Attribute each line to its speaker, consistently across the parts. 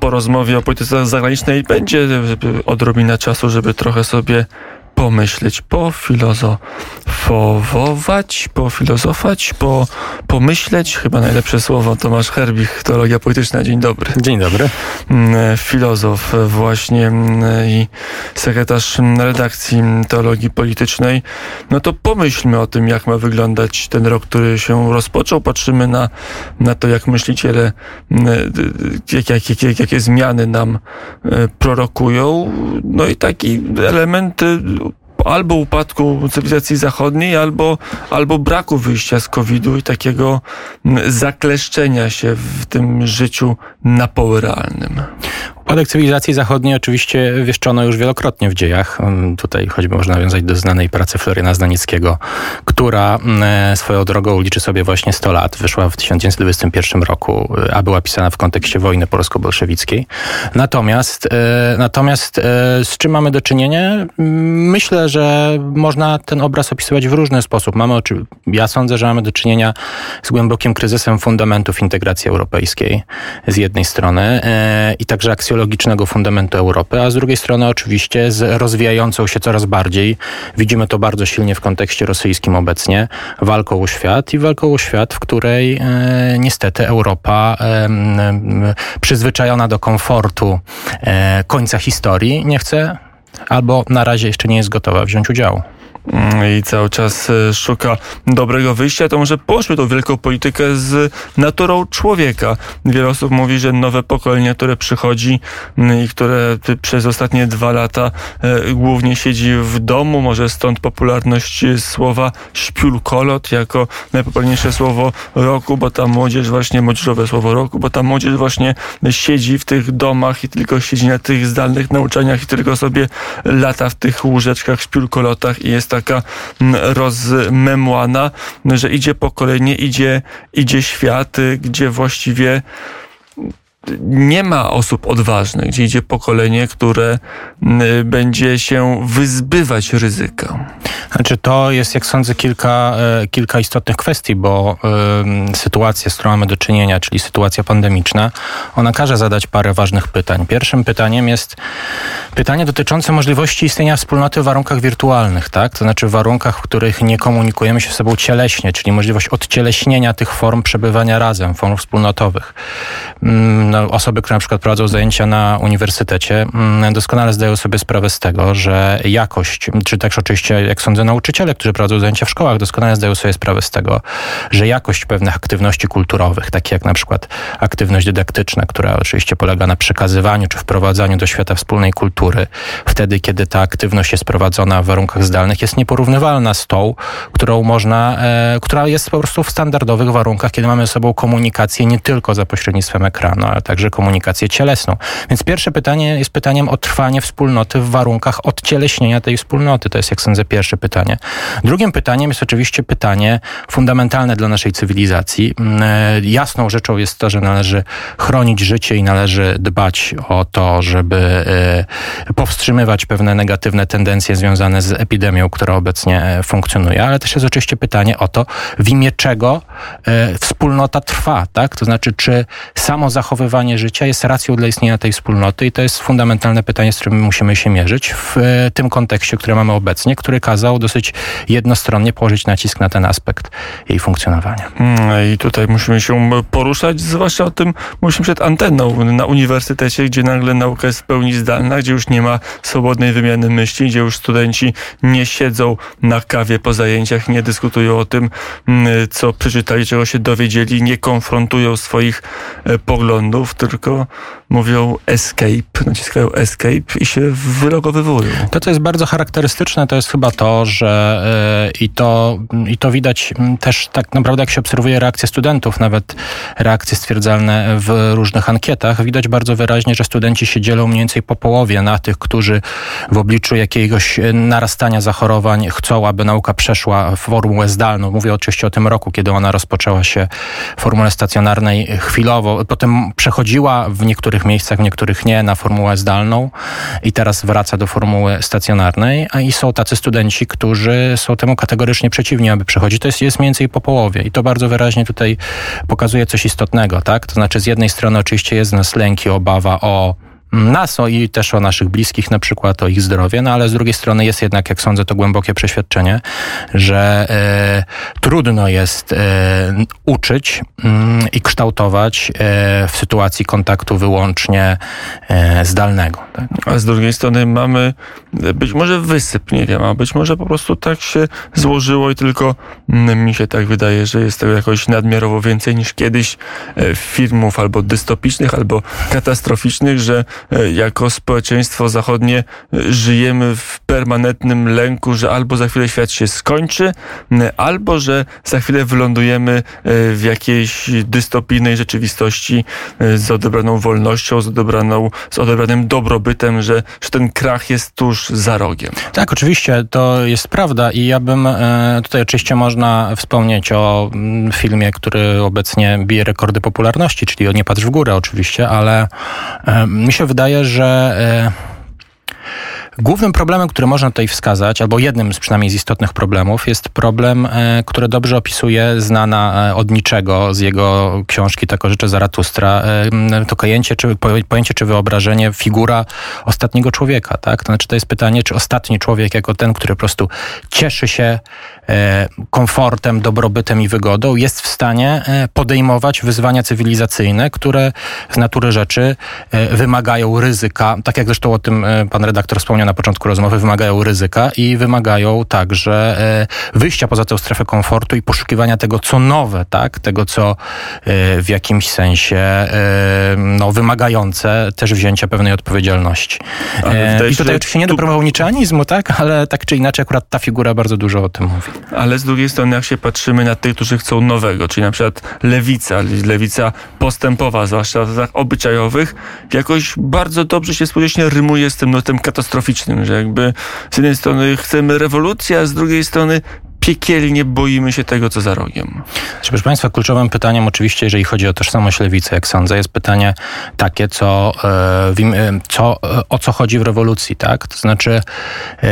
Speaker 1: po rozmowie o polityce zagranicznej będzie odrobina czasu, żeby trochę sobie pomyśleć, pofilozofować, pofilozofać, po, pomyśleć. Chyba najlepsze słowo Tomasz Herbich, teologia polityczna. Dzień dobry.
Speaker 2: Dzień dobry.
Speaker 1: Mm, filozof właśnie mm, i sekretarz redakcji teologii politycznej. No to pomyślmy o tym, jak ma wyglądać ten rok, który się rozpoczął. Patrzymy na, na to, jak myśliciele, mm, jak, jak, jak, jakie zmiany nam e, prorokują. No i taki element albo upadku cywilizacji zachodniej, albo, albo braku wyjścia z COVID-u i takiego zakleszczenia się w tym życiu na poły realnym.
Speaker 2: Upadek cywilizacji zachodniej oczywiście wieszczono już wielokrotnie w dziejach. Mm, tutaj choćby można nawiązać do znanej pracy Floryna Zdanickiego, która mm, e, swoją drogą liczy sobie właśnie 100 lat. Wyszła w 1921 roku, a była pisana w kontekście wojny polsko-bolszewickiej. Natomiast, e, natomiast e, z czym mamy do czynienia? Mm, myślę, że można ten obraz opisywać w różny sposób. Mamy, ja sądzę, że mamy do czynienia z głębokim kryzysem fundamentów integracji europejskiej z jednej strony i także aksjologicznym socjologicznego fundamentu Europy, a z drugiej strony oczywiście z rozwijającą się coraz bardziej, widzimy to bardzo silnie w kontekście rosyjskim obecnie, walką o świat i walką o świat, w której e, niestety Europa e, przyzwyczajona do komfortu e, końca historii nie chce albo na razie jeszcze nie jest gotowa wziąć udziału
Speaker 1: i cały czas e, szuka dobrego wyjścia, to może połączmy tą wielką politykę z naturą człowieka. Wiele osób mówi, że nowe pokolenie, które przychodzi i które przez ostatnie dwa lata e, głównie siedzi w domu, może stąd popularność słowa śpiulkolot jako najpopularniejsze słowo roku, bo ta młodzież właśnie, młodzieżowe słowo roku, bo ta młodzież właśnie siedzi w tych domach i tylko siedzi na tych zdalnych nauczaniach i tylko sobie lata w tych łóżeczkach, śpiulkolotach i jest taka mm, rozmemłana, że idzie pokolenie, idzie, idzie świat, gdzie właściwie nie ma osób odważnych, gdzie idzie pokolenie, które będzie się wyzbywać ryzyka.
Speaker 2: Znaczy to jest, jak sądzę, kilka, e, kilka istotnych kwestii, bo y, sytuacja, z którą mamy do czynienia, czyli sytuacja pandemiczna, ona każe zadać parę ważnych pytań. Pierwszym pytaniem jest pytanie dotyczące możliwości istnienia wspólnoty w warunkach wirtualnych, tak? To znaczy w warunkach, w których nie komunikujemy się z sobą cieleśnie, czyli możliwość odcieleśnienia tych form przebywania razem, form wspólnotowych. Mm, no, osoby, które na przykład prowadzą zajęcia na uniwersytecie, mm, doskonale zdają sobie sprawę z tego, że jakość, czy też oczywiście, jak sądzę, nauczyciele, którzy prowadzą zajęcia w szkołach, doskonale zdają sobie sprawę z tego, że jakość pewnych aktywności kulturowych, takie jak na przykład aktywność dydaktyczna, która oczywiście polega na przekazywaniu czy wprowadzaniu do świata wspólnej kultury, wtedy, kiedy ta aktywność jest prowadzona w warunkach zdalnych, jest nieporównywalna z tą, którą można, e, która jest po prostu w standardowych warunkach, kiedy mamy ze sobą komunikację nie tylko za pośrednictwem ekranu, ale także komunikację cielesną. Więc pierwsze pytanie jest pytaniem o trwanie wspólnoty w warunkach odcieleśnienia tej wspólnoty. To jest, jak sądzę, pierwsze pytanie. Drugim pytaniem jest oczywiście pytanie fundamentalne dla naszej cywilizacji. Mm, e, jasną rzeczą jest to, że należy chronić życie i należy dbać o to, żeby e, powstrzymywać pewne negatywne tendencje związane z epidemią, która obecnie e, funkcjonuje, ale też jest oczywiście pytanie o to, w imię czego wspólnota trwa, tak? To znaczy, czy samo zachowywanie życia jest racją dla istnienia tej wspólnoty i to jest fundamentalne pytanie, z którym musimy się mierzyć w tym kontekście, który mamy obecnie, który kazał dosyć jednostronnie położyć nacisk na ten aspekt jej funkcjonowania.
Speaker 1: Mm, I tutaj musimy się poruszać, zwłaszcza o tym musimy przed anteną na uniwersytecie, gdzie nagle nauka jest w pełni zdalna, gdzie już nie ma swobodnej wymiany myśli, gdzie już studenci nie siedzą na kawie po zajęciach, nie dyskutują o tym, mm, co przeczytali, czego się dowiedzieli, nie konfrontują swoich e, poglądów, tylko mówią escape, naciskają escape i się wylogowywują.
Speaker 2: To, co jest bardzo charakterystyczne, to jest chyba to, że yy, i, to, i to widać też tak naprawdę, jak się obserwuje reakcje studentów, nawet reakcje stwierdzalne w różnych ankietach, widać bardzo wyraźnie, że studenci się dzielą mniej więcej po połowie na tych, którzy w obliczu jakiegoś narastania zachorowań chcą, aby nauka przeszła w formułę zdalną. Mówię oczywiście o tym roku, kiedy ona rozpoczęła się w formule stacjonarnej chwilowo, potem przechodziła w niektórych miejscach, w niektórych nie, na formułę zdalną i teraz wraca do formuły stacjonarnej, a i są tacy studenci, którzy są temu kategorycznie przeciwni, aby przechodzić. To jest, jest mniej więcej po połowie i to bardzo wyraźnie tutaj pokazuje coś istotnego, tak? To znaczy z jednej strony oczywiście jest nas lęk i obawa o nas i też o naszych bliskich, na przykład o ich zdrowie, no ale z drugiej strony jest jednak, jak sądzę, to głębokie przeświadczenie, że e, trudno jest e, uczyć mm, i kształtować e, w sytuacji kontaktu wyłącznie zdalnego. Tak?
Speaker 1: A z drugiej strony mamy być może wysyp, nie wiem, a być może po prostu tak się złożyło i tylko mm, mi się tak wydaje, że jest tego jakoś nadmiarowo więcej niż kiedyś filmów albo dystopicznych, albo katastroficznych, że jako społeczeństwo zachodnie e, żyjemy w permanentnym lęku, że albo za chwilę świat się skończy, albo że za chwilę wylądujemy e, w jakiejś dystopijnej rzeczywistości z odebraną wolnością, z, odebraną, z odebranym dobrobytem, że, że ten krach jest tuż za rogiem.
Speaker 2: Tak, oczywiście, to jest prawda i ja bym tutaj oczywiście można wspomnieć o filmie, który obecnie bije rekordy popularności, czyli o Nie patrz w górę oczywiście, ale mi się wydaje, że e, Głównym problemem, który można tutaj wskazać, albo jednym z przynajmniej z istotnych problemów, jest problem, e, który dobrze opisuje znana e, od niczego z jego książki Tako życzę Zaratustra, to pojęcie czy, pojęcie czy wyobrażenie, figura ostatniego człowieka. Tak? To znaczy to jest pytanie, czy ostatni człowiek jako ten, który po prostu cieszy się komfortem, dobrobytem i wygodą, jest w stanie podejmować wyzwania cywilizacyjne, które z natury rzeczy wymagają ryzyka, tak jak zresztą o tym pan redaktor wspomniał na początku rozmowy, wymagają ryzyka i wymagają także e, wyjścia poza tę strefę komfortu i poszukiwania tego, co nowe, tak? Tego, co e, w jakimś sensie e, no, wymagające też wzięcia pewnej odpowiedzialności. I tutaj oczywiście nie do promoniczeanizmu, tak? Ale tak czy inaczej akurat ta figura bardzo dużo o tym mówi.
Speaker 1: Ale z drugiej strony, jak się patrzymy na tych, którzy chcą nowego, czyli na przykład lewica, lewica postępowa, zwłaszcza w obyczajowych, jakoś bardzo dobrze się społecznie rymuje z tym notem katastroficznym że jakby z jednej strony chcemy rewolucji, a z drugiej strony piekielnie boimy się tego, co za rogiem.
Speaker 2: Proszę Państwa, kluczowym pytaniem oczywiście, jeżeli chodzi o tożsamość lewicy, jak sądzę, jest pytanie takie, co, e, e, co, e, o co chodzi w rewolucji, tak? To znaczy,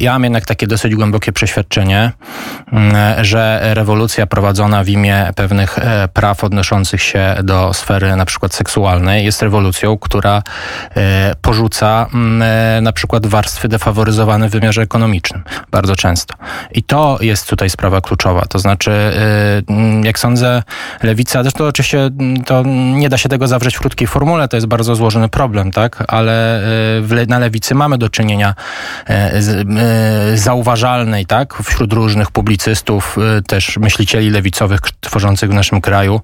Speaker 2: ja mam jednak takie dosyć głębokie przeświadczenie, mm, że rewolucja prowadzona w imię pewnych praw odnoszących się do sfery na przykład seksualnej jest rewolucją, która porzuca mm, na przykład warstwy defaworyzowane w wymiarze ekonomicznym. Bardzo często. I to jest tutaj sprawa kluczowa. To znaczy, y, jak sądzę, lewica, zresztą oczywiście mm, to nie da się tego zawrzeć w krótkiej formule, to jest bardzo złożony problem, tak? Ale y, na lewicy mamy do czynienia y, z zauważalnej, tak? Wśród różnych publicystów, też myślicieli lewicowych tworzących w naszym kraju,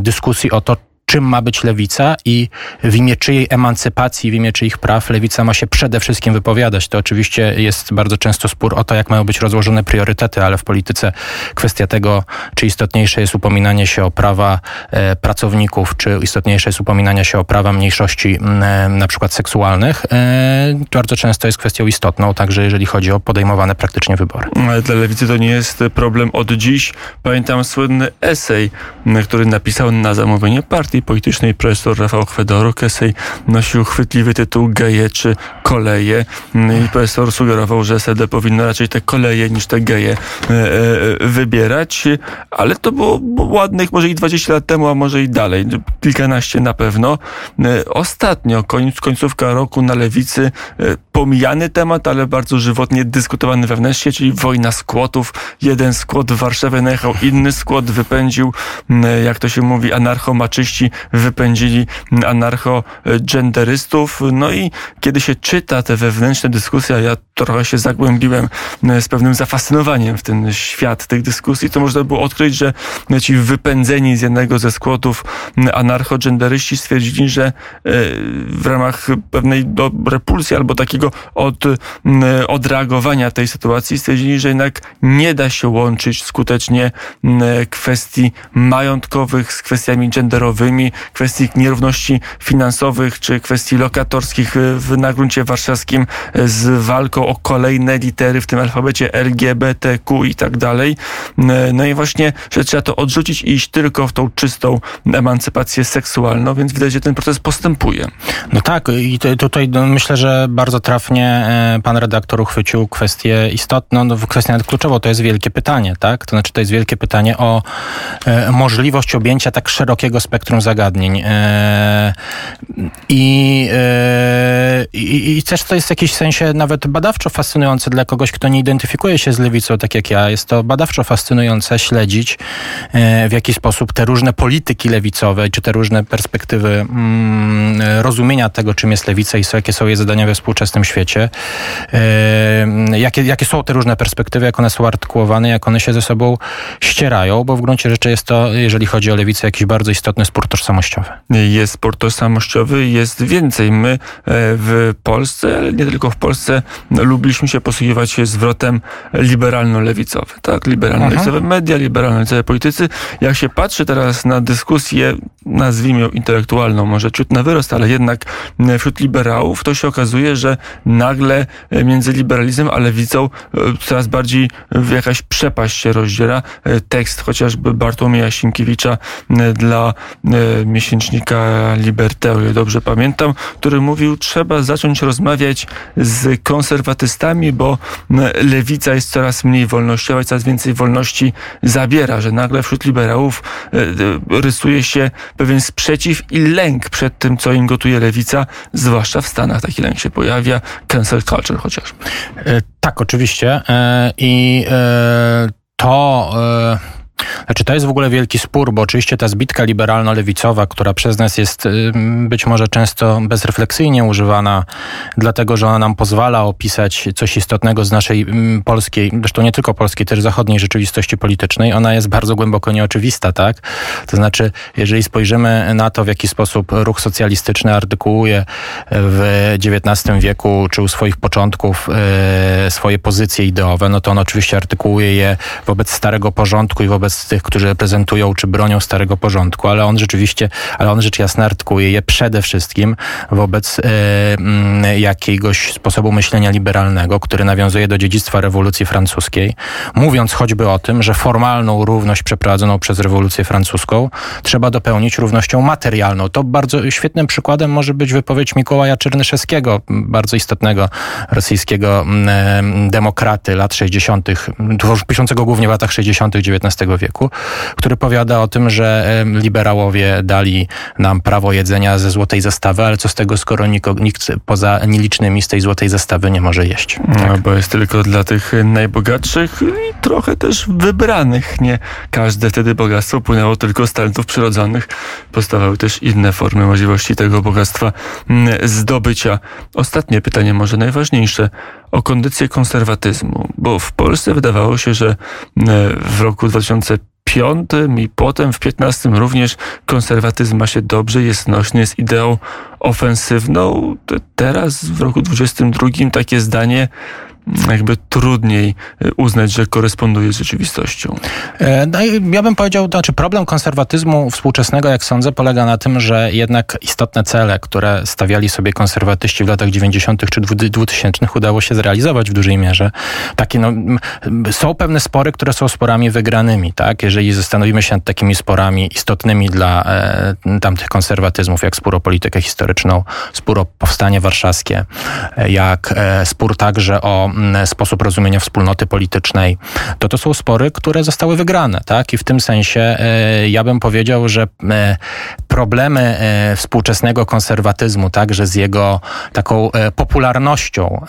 Speaker 2: dyskusji o to, czym ma być lewica i w imię czyjej emancypacji, w imię czyich praw lewica ma się przede wszystkim wypowiadać. To oczywiście jest bardzo często spór o to, jak mają być rozłożone priorytety, ale w polityce kwestia tego, czy istotniejsze jest upominanie się o prawa e, pracowników, czy istotniejsze jest upominanie się o prawa mniejszości e, na przykład seksualnych, e, bardzo często jest kwestią istotną, także jeżeli chodzi o podejmowane praktycznie wybory.
Speaker 1: Ale dla lewicy to nie jest problem od dziś. Pamiętam słynny esej, który napisał na zamówienie partii politycznej profesor Rafał Chwedoruk. Esej nosił chwytliwy tytuł Geje czy koleje i profesor sugerował, że SED powinno raczej te koleje niż te geje e, e, wybierać, ale to było ładnych może i 20 lat temu, a może i dalej, kilkanaście na pewno. E, ostatnio, końcówka roku na lewicy, pomijany temat, ale bardzo żywotnie dyskutowany wewnętrznie, czyli wojna skłotów. Jeden skłot w Warszawie najechał, inny skłot wypędził, jak to się mówi, anarchomaczyści wypędzili anarcho-genderystów. No i kiedy się czyta te wewnętrzne dyskusje, a ja trochę się zagłębiłem z pewnym zafascynowaniem w ten świat tych dyskusji, to można było odkryć, że ci wypędzeni z jednego ze skłotów anarcho-genderyści stwierdzili, że e, w ramach pewnej do repulsji albo takiego od, odreagowania tej sytuacji stwierdzili, że jednak nie da się łączyć skutecznie kwestii majątkowych z kwestiami genderowymi, innymi kwestii nierówności finansowych czy kwestii lokatorskich w, na gruncie warszawskim z walką o kolejne litery w tym alfabecie LGBTQ i tak dalej. No i właśnie, że trzeba to odrzucić i iść tylko w tą czystą emancypację seksualną, więc widać, że ten proces postępuje.
Speaker 2: No tak, i tutaj no, myślę, że bardzo trafnie e, pan redaktor uchwycił kwestię istotną, no, kwestię nawet kluczową, to jest wielkie pytanie, tak? To znaczy, to jest wielkie pytanie o e, możliwość objęcia tak szerokiego spektrum zagadnień. E, i, e, i, I też to jest w jakimś sensie nawet badawczo fascynujące dla kogoś, kto nie identyfikuje się z lewicą, tak jak ja. Jest to badawczo fascynujące śledzić, e, w jaki sposób te różne polityki lewicowe, czy te różne perspektywy mm, rozumienia tego, czym jest lewica i jakie są jej zadania we współczesnym świecie, e, jakie, jakie są te różne perspektywy, jak one są artykułowane, jak one się ze sobą ścierają, bo w gruncie rzeczy jest to, jeżeli chodzi o lewicę, jakiś bardzo istotny spór tożsamościowy.
Speaker 1: Jest spór tożsamościowy, jest więcej. My e, w Polsce, ale nie tylko w Polsce, lubiliśmy się posługiwać się zwrotem liberalno-lewicowy. Tak, liberalno-lewicowe media, liberalno-lewicowe politycy. Jak się patrzy teraz na dyskusję, nazwijmy ją intelektualną, może ciut na wyrost, ale jednak wśród liberałów, to się okazuje, że nagle między liberalizmem a lewicą e, coraz bardziej jakaś przepaść się rozdziera. E, tekst chociażby Bartłomieja Sienkiewicza dla miesięcznika Liberté, o ile dobrze pamiętam, który mówił, trzeba zacząć rozmawiać z konserwatystami, bo lewica jest coraz mniej wolnościowa i coraz więcej wolności zabiera, że nagle wśród liberałów e, e, rysuje się pewien sprzeciw i lęk przed tym, co im gotuje lewica, zwłaszcza w Stanach taki lęk się pojawia, cancel culture chociażby.
Speaker 2: E, tak, oczywiście. I to znaczy, to jest w ogóle wielki spór, bo oczywiście ta zbitka liberalno-lewicowa, która przez nas jest być może często bezrefleksyjnie używana, dlatego że ona nam pozwala opisać coś istotnego z naszej polskiej, zresztą nie tylko polskiej, też zachodniej rzeczywistości politycznej, ona jest bardzo głęboko nieoczywista, tak? To znaczy, jeżeli spojrzymy na to, w jaki sposób ruch socjalistyczny artykułuje w XIX wieku, czy u swoich początków e, swoje pozycje ideowe, no to on oczywiście artykułuje je wobec starego porządku i wobec wobec tych, którzy reprezentują czy bronią starego porządku, ale on rzeczywiście, ale on rzecz jasna artykułuje je przede wszystkim wobec e, jakiegoś sposobu myślenia liberalnego, który nawiązuje do dziedzictwa rewolucji francuskiej, mówiąc choćby o tym, że formalną równość przeprowadzoną przez rewolucję francuską trzeba dopełnić równością materialną. To bardzo świetnym przykładem może być wypowiedź Mikołaja Czernyszewskiego, bardzo istotnego rosyjskiego e, demokraty lat 60., piszącego głównie w latach 60. XIX wieku, który powiada o tym, że liberałowie dali nam prawo jedzenia ze złotej zastawy, ale co z tego, skoro nikt poza nielicznymi z tej złotej zastawy nie może jeść.
Speaker 1: Tak? No, bo jest tylko dla tych najbogatszych i trochę też wybranych. Nie każde wtedy bogactwo płynęło tylko z talentów przyrodzonych. Powstawały też inne formy możliwości tego bogactwa mm, zdobycia. Ostatnie pytanie, może najważniejsze o kondycję konserwatyzmu, bo w Polsce wydawało się, że mm, w roku 2005 i potem w 15 również konserwatyzm ma się dobrze, jest nośny, jest ideą ofensywną. Teraz w roku 22 takie zdanie jakby trudniej e, uznać, że koresponduje z rzeczywistością.
Speaker 2: E, no ja bym powiedział, to znaczy problem konserwatyzmu współczesnego, jak sądzę, polega na tym, że jednak istotne cele, które stawiali sobie konserwatyści w latach 90. czy 2000 udało się zrealizować w dużej mierze. Takie, no, są pewne spory, które są sporami wygranymi, tak? Jeżeli zastanowimy się nad takimi sporami istotnymi dla e, tamtych konserwatyzmów, jak spór o politykę historyczną, spór o powstanie warszawskie, e, jak e, spór także o sposób rozumienia wspólnoty politycznej, to to są spory, które zostały wygrane, tak? I w tym sensie e, ja bym powiedział, że e, problemy e, współczesnego konserwatyzmu, także z jego taką popularnością,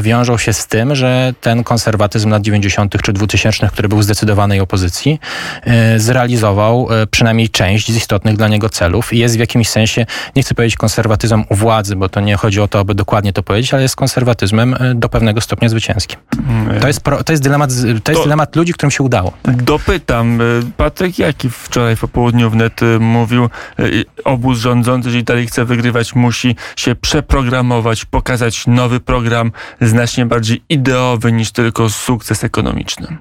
Speaker 2: wiążą się z tym, że ten konserwatyzm lat 90. czy 2000, który był zdecydowanej opozycji, zrealizował przynajmniej część z istotnych dla niego celów i jest w jakimś sensie, nie chcę powiedzieć konserwatyzmem u władzy, bo to nie chodzi o to, aby dokładnie to powiedzieć, ale jest konserwatyzmem do pewnego stopnia stopnia zwycięskim. Mm. To jest, pro, to jest, dylemat, to jest dylemat ludzi, którym się udało.
Speaker 1: Tak. Dopytam. Y, Patryk Jaki wczoraj po południu wnet y, mówił, y, obóz rządzący, jeżeli dalej chce wygrywać, musi się przeprogramować, pokazać nowy program, znacznie bardziej ideowy niż tylko sukces ekonomiczny.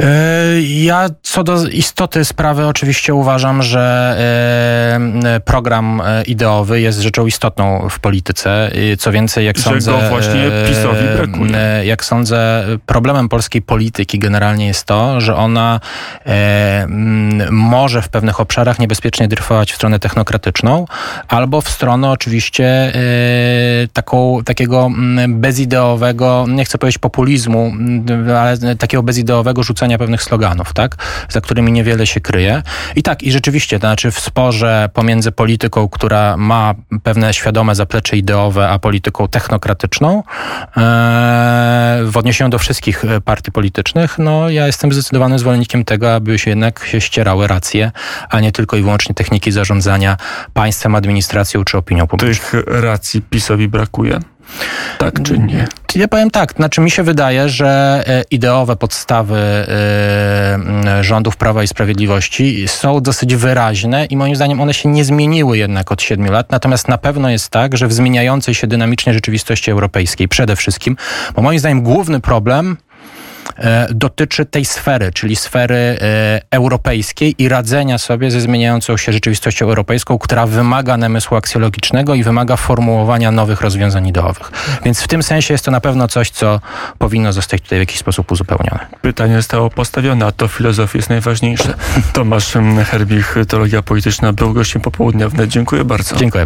Speaker 2: E, ja co do istoty sprawy oczywiście uważam, że e, program e, ideowy jest rzeczą istotną w polityce. Co więcej, jak
Speaker 1: że
Speaker 2: sądzę,
Speaker 1: go właśnie PiSowi brakuje.
Speaker 2: jak sądzę, problemem polskiej polityki generalnie jest to, że ona może w pewnych obszarach niebezpiecznie dryfować w stronę technokratyczną, albo w stronę oczywiście taką, takiego bezideowego, nie chcę powiedzieć populizmu, ale takiego bezideowego rzucania pewnych sloganów, tak? Za którymi niewiele się kryje. I tak, i rzeczywiście, to znaczy w sporze pomiędzy polityką, która ma pewne świadome zaplecze ideowe, a polityką technokratyczną, e, w odniesieniu do wszystkich e, partii politycznych, no ja jestem zdecydowanym zwolennikiem tego, aby się jednak się ścierały racje, a nie tylko i wyłącznie techniki zarządzania państwem, administracją czy opinią publiczną.
Speaker 1: Tych racji PiSowi brakuje? Tak czy nie?
Speaker 2: Ja powiem tak, znaczy mi się wydaje, że e, ideowe podstawy e, rządów Prawa i Sprawiedliwości są dosyć wyraźne i moim zdaniem one się nie zmieniły jednak od siedmiu lat. Natomiast na pewno jest tak, że w zmieniającej się dynamicznie rzeczywistości europejskiej przede wszystkim, bo moim zdaniem główny problem dotyczy tej sfery, czyli sfery e, europejskiej i radzenia sobie ze zmieniającą się rzeczywistością europejską, która wymaga namysłu aksjologicznego i wymaga formułowania nowych rozwiązań ideowych. Więc w tym sensie jest to na pewno coś, co powinno zostać tutaj w jakiś sposób uzupełnione.
Speaker 1: Pytanie zostało postawione, a to filozofia jest najważniejsze. Tomasz Herbich, Teologia Polityczna, był gościem popołudnia. Dziękuję bardzo.
Speaker 2: Dziękuję.